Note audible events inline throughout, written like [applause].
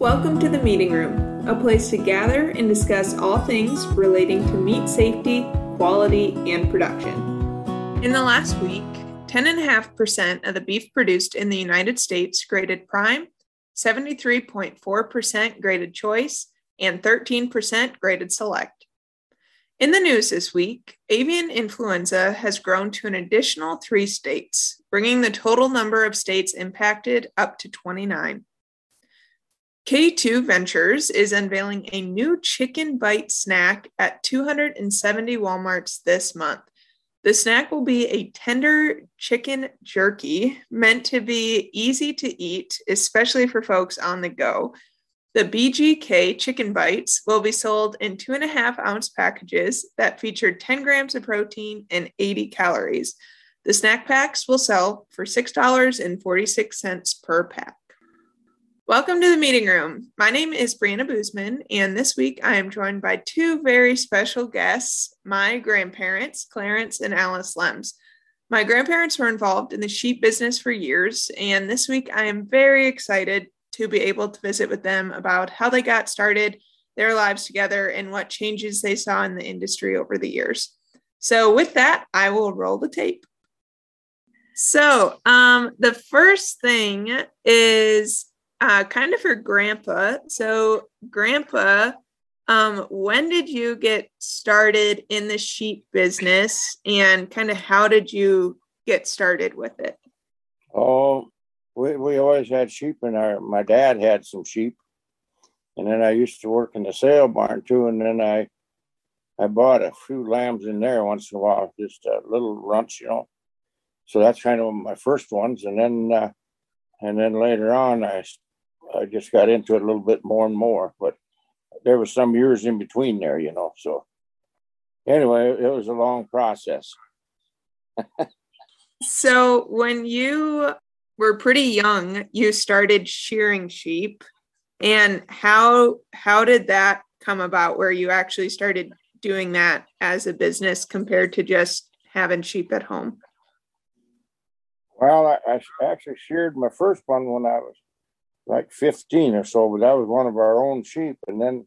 Welcome to the meeting room, a place to gather and discuss all things relating to meat safety, quality, and production. In the last week, 10.5% of the beef produced in the United States graded prime, 73.4% graded choice, and 13% graded select. In the news this week, avian influenza has grown to an additional three states, bringing the total number of states impacted up to 29. K2 Ventures is unveiling a new chicken bite snack at 270 Walmarts this month. The snack will be a tender chicken jerky meant to be easy to eat, especially for folks on the go. The BGK chicken bites will be sold in two and a half ounce packages that feature 10 grams of protein and 80 calories. The snack packs will sell for $6.46 per pack. Welcome to the meeting room. My name is Brianna Boozman, and this week I am joined by two very special guests my grandparents, Clarence and Alice Lems. My grandparents were involved in the sheep business for years, and this week I am very excited to be able to visit with them about how they got started, their lives together, and what changes they saw in the industry over the years. So, with that, I will roll the tape. So, um, the first thing is uh, kind of for grandpa. So, grandpa, um, when did you get started in the sheep business and kind of how did you get started with it? Oh, we, we always had sheep in our, my dad had some sheep. And then I used to work in the sale barn too. And then I, I bought a few lambs in there once in a while, just a little runts, you know. So that's kind of my first ones. And then, uh, and then later on, I I just got into it a little bit more and more, but there was some years in between there, you know. So anyway, it was a long process. [laughs] so when you were pretty young, you started shearing sheep, and how how did that come about? Where you actually started doing that as a business compared to just having sheep at home? Well, I, I actually sheared my first one when I was like 15 or so, but that was one of our own sheep. And then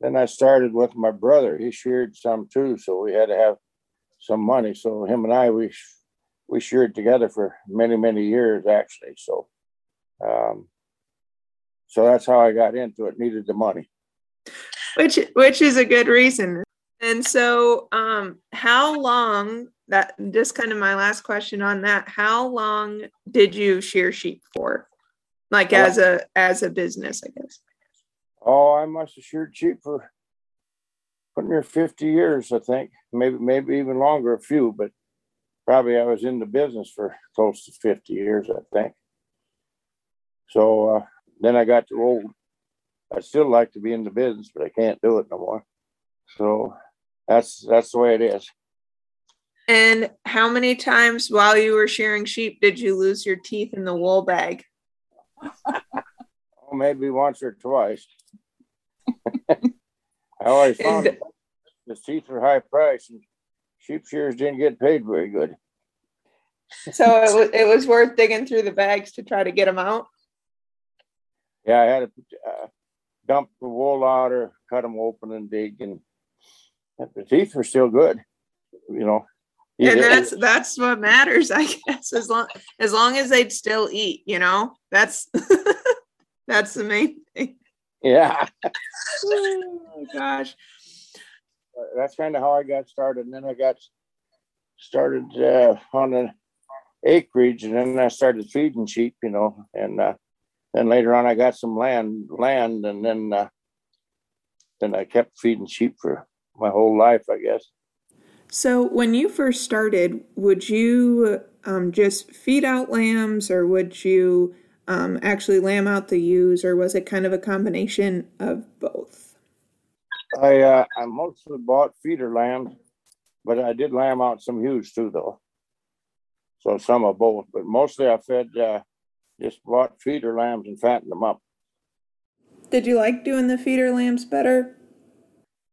then I started with my brother. He sheared some too, so we had to have some money. So him and I we we sheared together for many many years actually. So um, so that's how I got into it. Needed the money, which which is a good reason. And so, um, how long? That just kind of my last question on that. How long did you shear sheep for? Like oh. as a as a business, I guess. Oh, I must have sheared sheep for put near 50 years, I think. Maybe maybe even longer, a few, but probably I was in the business for close to 50 years, I think. So uh, then I got too old. I still like to be in the business, but I can't do it no more. So that's that's the way it is. And how many times while you were shearing sheep did you lose your teeth in the wool bag? Oh, maybe once or twice. [laughs] I always found and, the teeth were high price and sheep shears didn't get paid very good. so it was, it was worth digging through the bags to try to get them out. Yeah, I had to uh, dump the wool out or cut them open and dig, and the teeth were still good. You know, and that's that's what matters i guess as long as long as they'd still eat you know? That's [laughs] that's the main thing. Yeah. Oh gosh. That's kind of how i got started. And then i got started uh, on an acreage and then i started feeding sheep you know? And uh, then later on i got some land land and then uh, then i kept feeding sheep for my whole life i guess so, when you first started, would you um, just feed out lambs or would you um, actually lamb out the ewes or was it kind of a combination of both? I, uh, I mostly bought feeder lambs, but I did lamb out some ewes too, though. So, some of both, but mostly I fed uh, just bought feeder lambs and fattened them up. Did you like doing the feeder lambs better?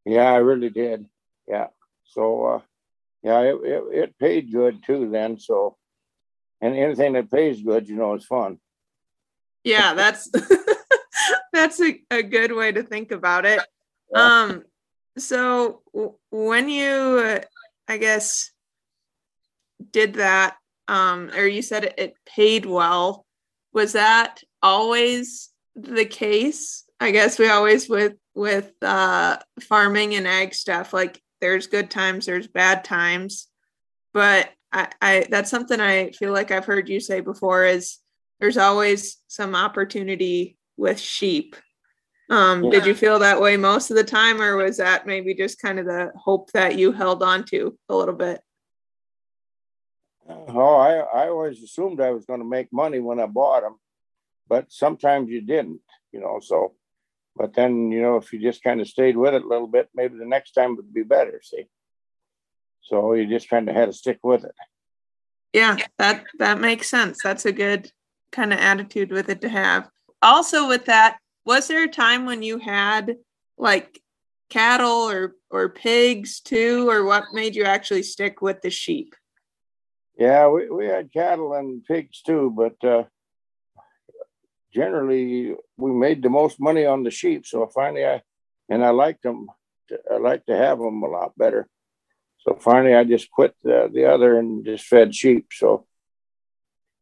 Yeah, I really did. Yeah. So, uh, yeah, it, it, it, paid good too then. So, and anything that pays good, you know, is fun. Yeah, that's [laughs] that's a, a good way to think about it. Um, so when you, uh, I guess, did that, um, or you said it, it paid well, was that always the case? I guess we always with with uh, farming and ag stuff, like there's good times, there's bad times, but I, I that's something I feel like I've heard you say before is there's always some opportunity with sheep. Um, yeah. Did you feel that way most of the time, or was that maybe just kind of the hope that you held on to a little bit? Oh, I, I always assumed I was going to make money when I bought them, but sometimes you didn't, you know. So, but then, you know, if you just kind of stayed with it a little bit, maybe the next time would be better, see. So you just kind of had to stick with it. Yeah, that that makes sense. That's a good kind of attitude with it to have. Also, with that, was there a time when you had like cattle or or pigs too, or what made you actually stick with the sheep? Yeah, we, we had cattle and pigs too, but uh, generally we made the most money on the sheep. So finally, I and I liked them. I like to have them a lot better. So finally, I just quit the, the other and just fed sheep. So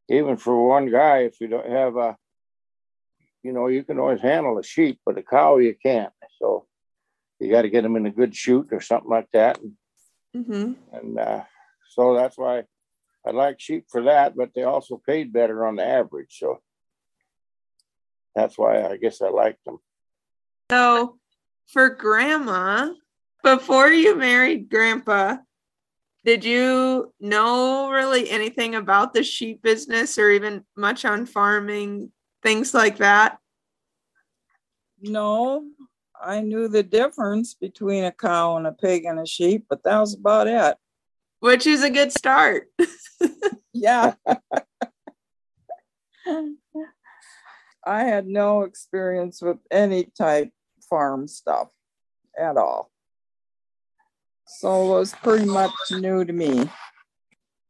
even for one guy, if you don't have a, you know, you can always handle a sheep, but a cow you can't. So you got to get them in a good chute or something like that. And, mm-hmm. and uh, so that's why I like sheep for that, but they also paid better on the average. So that's why I guess I liked them. So for grandma, before you married grandpa, did you know really anything about the sheep business or even much on farming, things like that? No, I knew the difference between a cow and a pig and a sheep, but that was about it. Which is a good start. [laughs] yeah. [laughs] I had no experience with any type farm stuff at all. So it was pretty much new to me.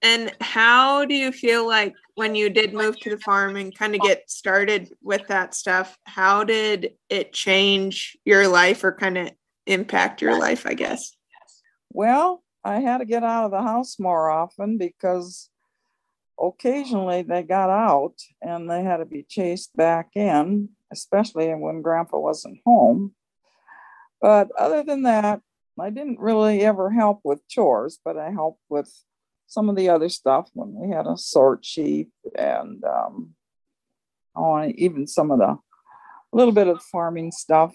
And how do you feel like when you did move to the farm and kind of get started with that stuff, how did it change your life or kind of impact your life, I guess? Well, I had to get out of the house more often because occasionally they got out and they had to be chased back in, especially when grandpa wasn't home. But other than that, I didn't really ever help with chores, but I helped with some of the other stuff when we had a sort sheep and um, oh, even some of the a little bit of farming stuff.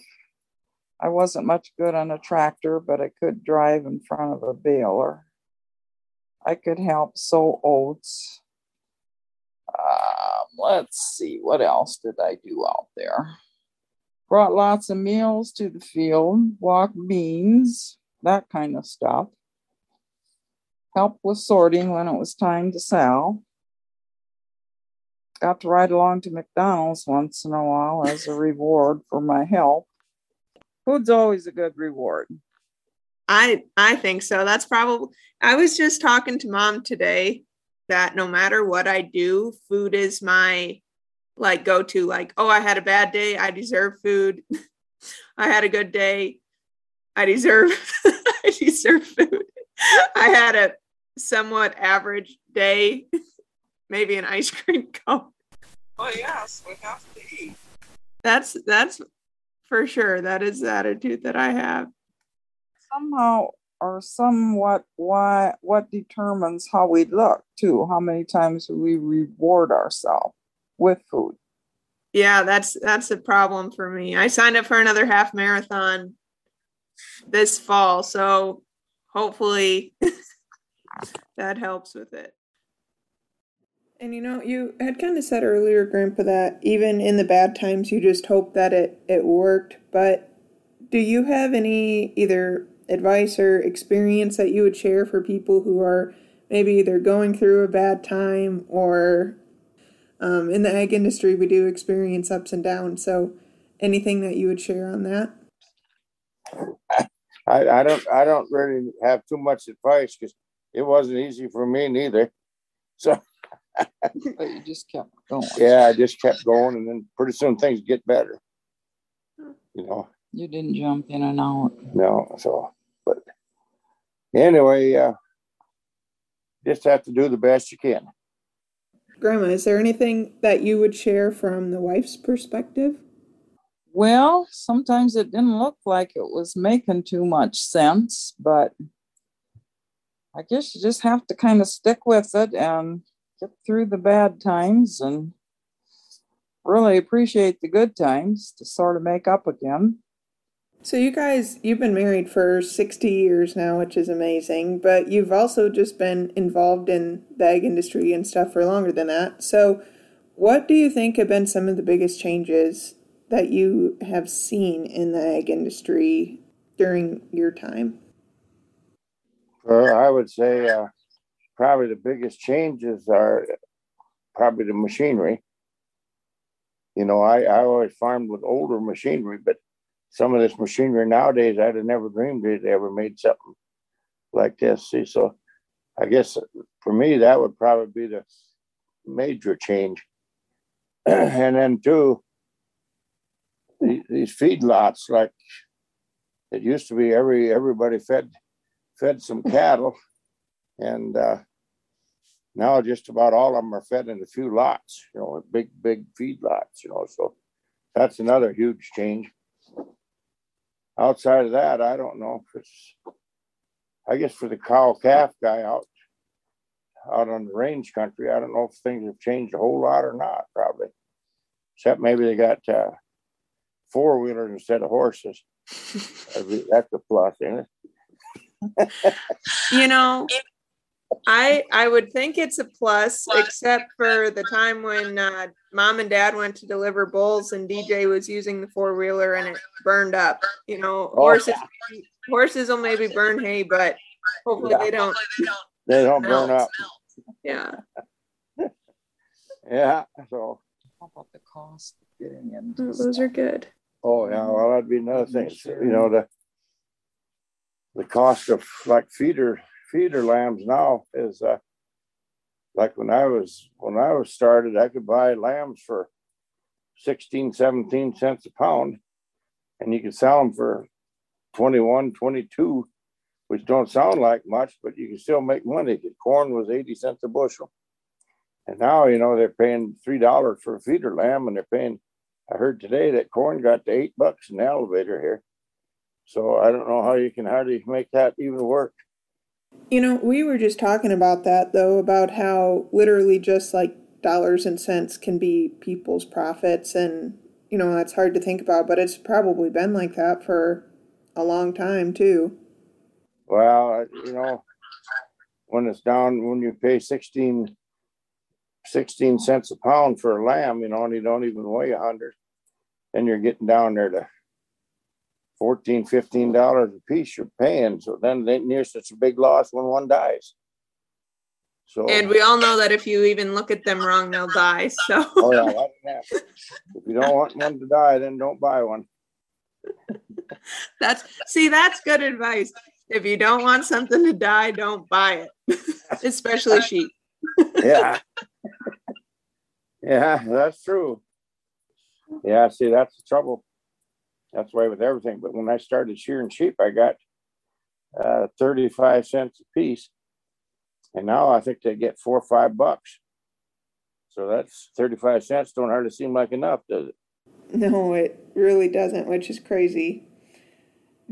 I wasn't much good on a tractor, but I could drive in front of a baler. I could help sow oats. Let's see, what else did I do out there? brought lots of meals to the field, walked beans, that kind of stuff. Helped with sorting when it was time to sell. Got to ride along to McDonald's once in a while as a reward for my help. Food's always a good reward. I I think so. That's probably I was just talking to mom today that no matter what I do, food is my like go to like oh i had a bad day i deserve food. [laughs] I had a good day i deserve [laughs] i deserve food. I had a somewhat average day [laughs] maybe an ice cream cone. Oh yes we have to eat. That's that's for sure that is the attitude that i have. Somehow or somewhat why what determines how we look too how many times we reward ourselves with food. Yeah, that's that's a problem for me. I signed up for another half marathon this fall, so hopefully [laughs] that helps with it. And you know, you had kind of said earlier, Grandpa, that even in the bad times, you just hope that it it worked. But do you have any either advice or experience that you would share for people who are maybe either going through a bad time or um, in the ag industry, we do experience ups and downs. So, anything that you would share on that? [laughs] I, I don't. I don't really have too much advice because it wasn't easy for me neither. [laughs] So. you just kept going. Yeah, I just kept going, and then pretty soon things get better. you know. You didn't jump in and out. No, so but anyway, uh, just have to do the best you can. Grandma, is there anything that you would share from the wife's perspective? Well, sometimes it didn't look like it was making too much sense, but I guess you just have to kind of stick with it and get through the bad times and really appreciate the good times to sort of make up again. So you guys, you've been married for 60 years now, which is amazing, but you've also just been involved in the ag industry and stuff for longer than that. So what do you think have been some of the biggest changes that you have seen in the ag industry during your time? Well, I would say uh, probably the biggest changes are probably the machinery. You know, I, I always farmed with older machinery, but some of this machinery nowadays, I'd have never dreamed they'd ever made something like this. See, so I guess for me, that would probably be the major change. [clears throat] and then two, these feedlots, like it used to be, every everybody fed fed some cattle, and uh, now just about all of them are fed in a few lots. You know, big big feedlots. You know, so that's another huge change outside of that, I don't know. If it's, I guess for the cow calf guy out out on the range country, I don't know if things have changed a whole lot or not. Probably, except maybe they got uh, four wheelers instead of horses. [laughs] That's a plus, ain't it? you know, I I would think it's a plus, except for the time when uh, mom and dad went to deliver bulls and DJ was using the four wheeler and it burned up. You know, oh, horses yeah. horses will maybe burn hay, but hopefully yeah. they don't. [laughs] They don't burn up. Yeah. [laughs] yeah. So. How about the cost of getting in? Oh, those are good. Oh yeah, well that'd be another thing. You know the the cost of like feeder feeder lambs now is uh, like when I was when I was started, I could buy lambs for 16, 17 cents a pound, and you could sell them for 21, 22, which don't sound like much, but you can still make money. Corn was 80 cents a bushel. And now, you know, they're paying three dollars for a feeder lamb, and they're paying. I heard today that corn got to eight bucks in the elevator here. So I don't know how you can hardly make that even work. You know, we were just talking about that though, about how literally just like dollars and cents can be people's profits. And, you know, that's hard to think about, but it's probably been like that for a long time too. Well, you know, when it's down, when you pay 16, 16 cents a pound for a lamb, you know, and you don't even weigh a hundred, then you're getting down there to 14 15 dollars a piece you're paying. So then they near such a big loss when one dies. So and we all know that if you even look at them wrong they'll die [laughs] so. Oh yeah if you don't want one to die then don't buy one. That's see that's good advice. If you don't want something to die don't buy it [laughs] especially sheep. Yeah. Yeah that's true. Yeah see that's the trouble that's the way with everything. But when I started shearing sheep, I got uh, 35 cents a piece. And now I think they get four or five bucks. So that's 35 cents. Don't hardly seem like enough, does it? No, it really doesn't, which is crazy.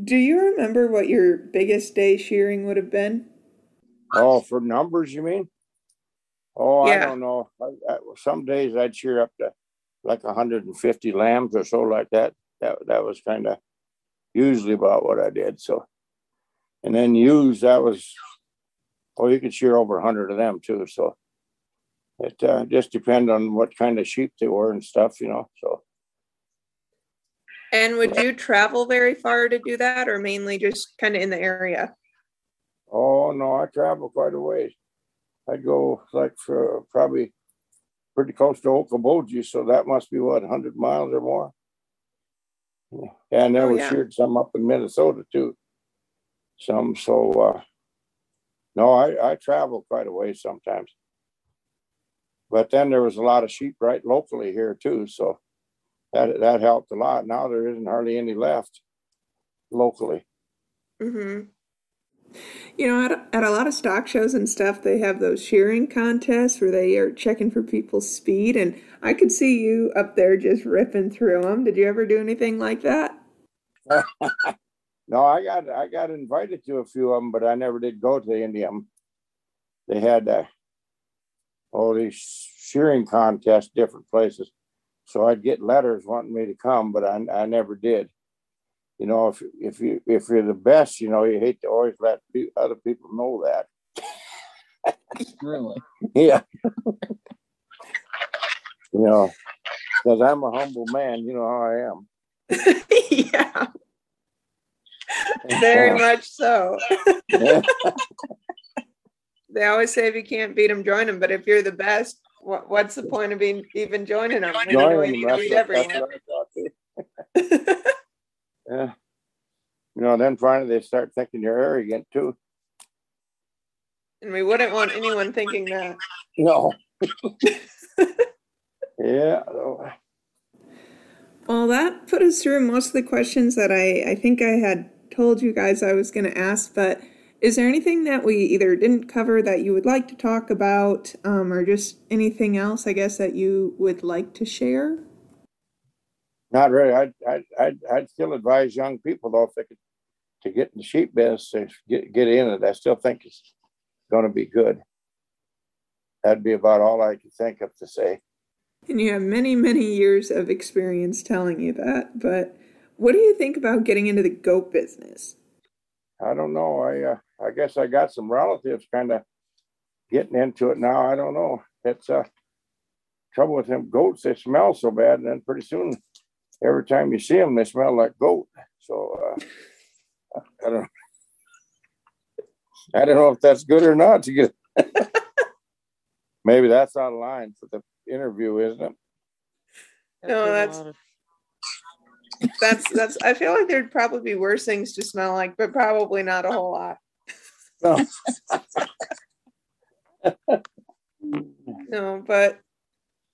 Do you remember what your biggest day shearing would have been? Oh, for numbers, you mean? Oh, yeah. I don't know. I, I, some days I'd shear up to like 150 lambs or so like that that that was kind of usually about what I did. So, and then ewes that was oh you could shear over a hundred of them too. So it uh, just depended on what kind of sheep they were and stuff, you know. So. And would you travel very far to do that, or mainly just kind of in the area? Oh no, I travel quite a ways. I'd go like for probably pretty close to Okoboji, so that must be what 100 miles or more. And then oh, we yeah. some up in Minnesota too. Some so uh, no, I, I travel quite a way sometimes. But then there was a lot of sheep right locally here too. So that that helped a lot. Now there isn't hardly any left locally. Mm-hmm. You know, at, at a lot of stock shows and stuff, they have those shearing contests where they are checking for people's speed, and I could see you up there just ripping through them. Did you ever do anything like that? [laughs] no, I got I got invited to a few of them, but I never did go to any of them. They had uh, all these shearing contests, different places, so I'd get letters wanting me to come, but I I never did you know, if if you if you're the best, you know, you hate to always let pe- other people know that. really? [laughs] Yeah. you know, because I'm a humble man. You know how I am. [laughs] yeah. Very much so. [laughs] they always say if you can't beat them, join them. But if you're the best, what, what's the point of being even joining them? Joining them, that's, that's yeah. You know, then finally they start thinking you're arrogant too. And we wouldn't want anyone thinking that. No. [laughs] yeah. Well, that put us through most of the questions that I, I think I had told you guys I was going to ask. But is there anything that we either didn't cover that you would like to talk about, um, or just anything else, I guess, that you would like to share? Not really. I'd, I'd, I'd, I'd still advise young people, though, if they could to get in the sheep business, to get, get in it, I still think it's going to be good. That'd be about all I could think of to say. And you have many, many years of experience telling you that. But what do you think about getting into the goat business? I don't know. I uh, I guess I got some relatives kind of getting into it now. I don't know. It's uh trouble with them goats. They smell so bad, and then pretty soon every time you see them, they smell like goat. So uh, I don't. I don't know if that's good or not to get. [laughs] Maybe that's out of line for the interview, isn't it? No, that's [laughs] that's that's. I feel like there'd probably be worse things to smell like, but probably not a whole lot. No. [laughs] no, but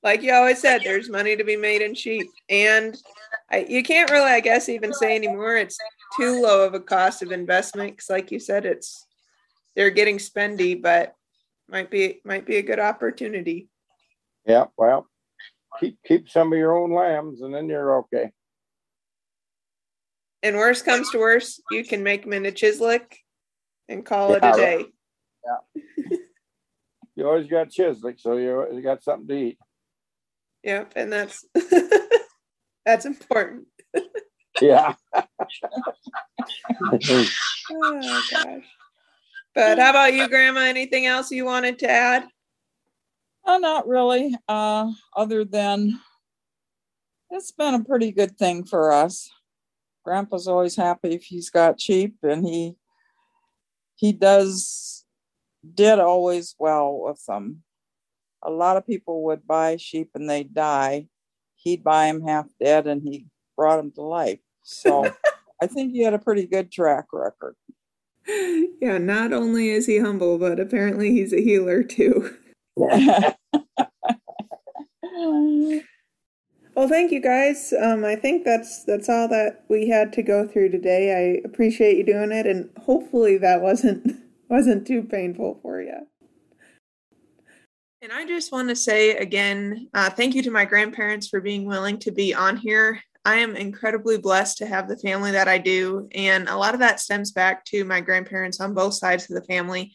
like you always said, there's money to be made in sheep, and I, you can't really, I guess, even say anymore. It's too low of a cost of investment because, like you said, it's they're getting spendy, but might be might be a good opportunity. Yeah, well, keep keep some of your own lambs, and then you're okay. And worst comes to worst, you can make them into Chislic and call yeah, it a day. Right. Yeah. you always got Chislic, so you you got something to eat. Yep, and that's [laughs] that's important. yeah. [laughs] [laughs] oh gosh. But how about you, Grandma? Anything else you wanted to add? Oh, not really. Uh, other than it's been a pretty good thing for us. Grandpa's always happy if he's got sheep, and he he does did always well with them a lot of people would buy sheep and they'd die. He'd buy them half dead and he brought them to life. So [laughs] I think he had a pretty good track record. Yeah, not only is he humble, but apparently he's a healer too. [laughs] well, thank you guys. Um, I think that's that's all that we had to go through today. I appreciate you doing it, and hopefully that wasn't [laughs] wasn't too painful for. And I just want to say again, uh, thank you to my grandparents for being willing to be on here. I am incredibly blessed to have the family that I do. And a lot of that stems back to my grandparents on both sides of the family.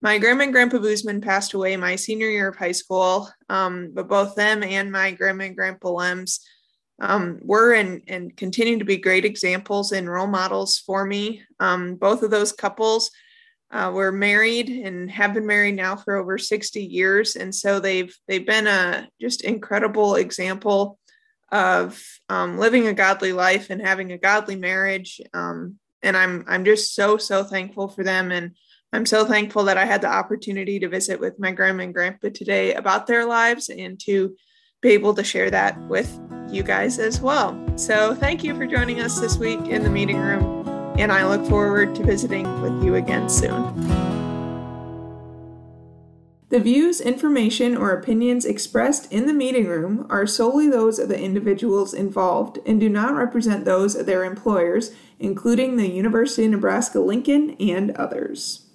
My grandma and grandpa Boozman passed away my senior year of high school, um, but both them and my grandma and grandpa Lems um, were and, and continue to be great examples and role models for me. Um, both of those couples uh, we're married and have been married now for over 60 years, and so they've they've been a just incredible example of um, living a godly life and having a godly marriage. Um, and I'm I'm just so so thankful for them, and I'm so thankful that I had the opportunity to visit with my grandma and grandpa today about their lives and to be able to share that with you guys as well. So thank you for joining us this week in the meeting room and I look forward to visiting with you again soon. The views, information, or opinions expressed in the meeting room are solely those of the individuals involved and do not represent those of their employers, including the University of Nebraska Lincoln and others.